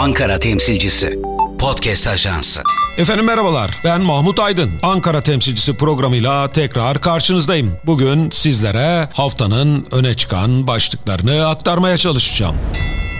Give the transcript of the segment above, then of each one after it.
Ankara temsilcisi. Podcast Ajansı. Efendim merhabalar. Ben Mahmut Aydın. Ankara temsilcisi programıyla tekrar karşınızdayım. Bugün sizlere haftanın öne çıkan başlıklarını aktarmaya çalışacağım.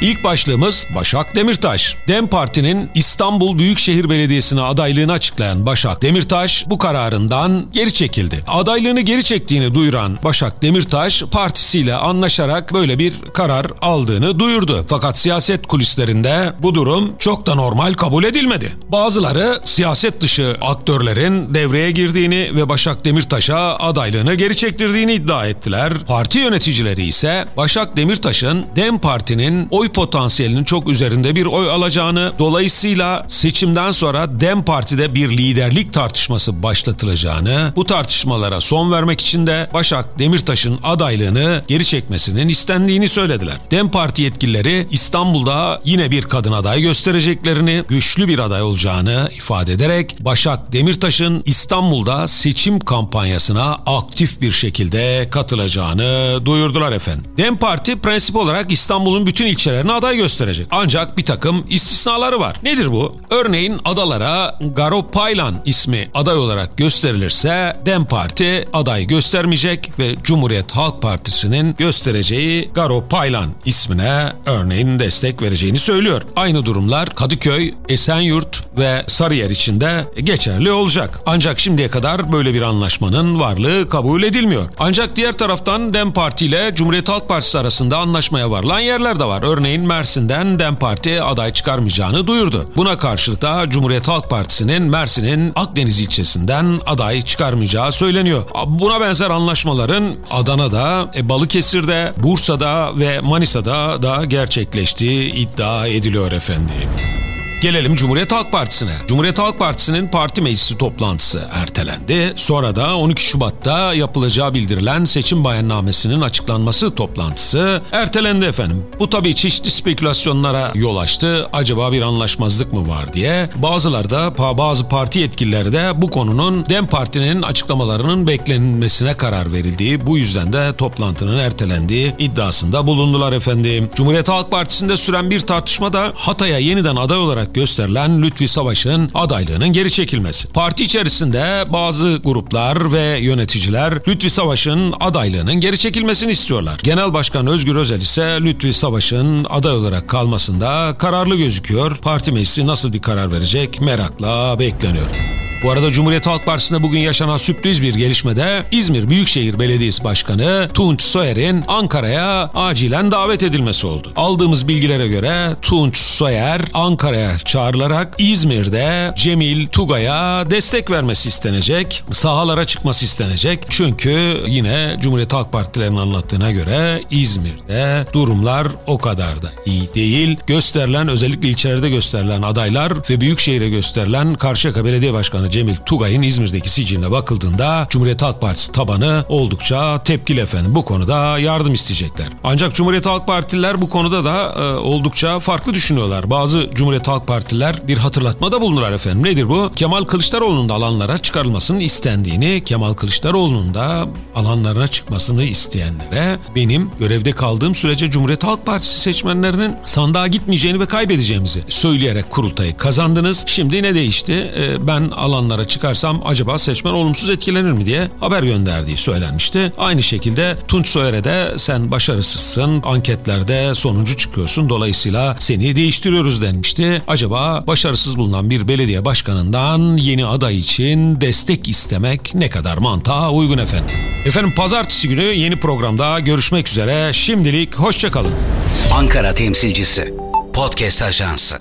İlk başlığımız Başak Demirtaş. DEM Parti'nin İstanbul Büyükşehir Belediyesi'ne adaylığını açıklayan Başak Demirtaş bu kararından geri çekildi. Adaylığını geri çektiğini duyuran Başak Demirtaş partisiyle anlaşarak böyle bir karar aldığını duyurdu. Fakat siyaset kulislerinde bu durum çok da normal kabul edilmedi. Bazıları siyaset dışı aktörlerin devreye girdiğini ve Başak Demirtaş'a adaylığını geri çektirdiğini iddia ettiler. Parti yöneticileri ise Başak Demirtaş'ın DEM Parti'nin oy potansiyelinin çok üzerinde bir oy alacağını, dolayısıyla seçimden sonra DEM Parti'de bir liderlik tartışması başlatılacağını, bu tartışmalara son vermek için de Başak Demirtaş'ın adaylığını geri çekmesinin istendiğini söylediler. DEM Parti yetkilileri İstanbul'da yine bir kadın aday göstereceklerini, güçlü bir aday olacağını ifade ederek Başak Demirtaş'ın İstanbul'da seçim kampanyasına aktif bir şekilde katılacağını duyurdular efendim. DEM Parti prensip olarak İstanbul'un bütün ilçelerinde ilçelerine aday gösterecek. Ancak bir takım istisnaları var. Nedir bu? Örneğin adalara Garopaylan ismi aday olarak gösterilirse DEM Parti aday göstermeyecek ve Cumhuriyet Halk Partisi'nin göstereceği Garopaylan ismine örneğin destek vereceğini söylüyor. Aynı durumlar Kadıköy, Esenyurt ve Sarıyer için de geçerli olacak. Ancak şimdiye kadar böyle bir anlaşmanın varlığı kabul edilmiyor. Ancak diğer taraftan DEM Parti ile Cumhuriyet Halk Partisi arasında anlaşmaya varılan yerler de var. Örneğin Örneğin Mersin'den DEM Parti aday çıkarmayacağını duyurdu. Buna karşılık da Cumhuriyet Halk Partisi'nin Mersin'in Akdeniz ilçesinden aday çıkarmayacağı söyleniyor. Buna benzer anlaşmaların Adana'da, e, Balıkesir'de, Bursa'da ve Manisa'da da gerçekleştiği iddia ediliyor efendim. Gelelim Cumhuriyet Halk Partisi'ne. Cumhuriyet Halk Partisi'nin parti meclisi toplantısı ertelendi. Sonra da 12 Şubat'ta yapılacağı bildirilen seçim bayannamesinin açıklanması toplantısı ertelendi efendim. Bu tabii çeşitli spekülasyonlara yol açtı. Acaba bir anlaşmazlık mı var diye. Bazıları da bazı parti yetkilileri de bu konunun DEM Parti'nin açıklamalarının beklenilmesine karar verildiği, bu yüzden de toplantının ertelendiği iddiasında bulundular efendim. Cumhuriyet Halk Partisi'nde süren bir tartışma da Hatay'a yeniden aday olarak olarak gösterilen Lütfi Savaş'ın adaylığının geri çekilmesi. Parti içerisinde bazı gruplar ve yöneticiler Lütfi Savaş'ın adaylığının geri çekilmesini istiyorlar. Genel Başkan Özgür Özel ise Lütfi Savaş'ın aday olarak kalmasında kararlı gözüküyor. Parti meclisi nasıl bir karar verecek merakla bekleniyor. Bu arada Cumhuriyet Halk Partisi'nde bugün yaşanan sürpriz bir gelişmede İzmir Büyükşehir Belediyesi Başkanı Tunç Soyer'in Ankara'ya acilen davet edilmesi oldu. Aldığımız bilgilere göre Tunç Soyer Ankara'ya çağrılarak İzmir'de Cemil Tugay'a destek vermesi istenecek. Sahalara çıkması istenecek. Çünkü yine Cumhuriyet Halk Partilerinin anlattığına göre İzmir'de durumlar o kadar da iyi değil. Gösterilen özellikle ilçelerde gösterilen adaylar ve Büyükşehir'e gösterilen Karşıyaka Belediye Başkanı Cemil Tugay'ın İzmir'deki siciline bakıldığında Cumhuriyet Halk Partisi tabanı oldukça tepkili efendim. Bu konuda yardım isteyecekler. Ancak Cumhuriyet Halk Partililer bu konuda da e, oldukça farklı düşünüyorlar. Bazı Cumhuriyet Halk Partililer bir hatırlatmada bulunurlar efendim. Nedir bu? Kemal Kılıçdaroğlu'nun da alanlara çıkarılmasının istendiğini, Kemal Kılıçdaroğlu'nun da alanlarına çıkmasını isteyenlere benim görevde kaldığım sürece Cumhuriyet Halk Partisi seçmenlerinin sandığa gitmeyeceğini ve kaybedeceğimizi söyleyerek kurultayı kazandınız. Şimdi ne değişti? E, ben alan alanlara çıkarsam acaba seçmen olumsuz etkilenir mi diye haber gönderdiği söylenmişti. Aynı şekilde Tunç Soyer'e de sen başarısızsın, anketlerde sonuncu çıkıyorsun dolayısıyla seni değiştiriyoruz denmişti. Acaba başarısız bulunan bir belediye başkanından yeni aday için destek istemek ne kadar mantığa uygun efendim? Efendim pazartesi günü yeni programda görüşmek üzere. Şimdilik hoşçakalın. Ankara temsilcisi Podcast Ajansı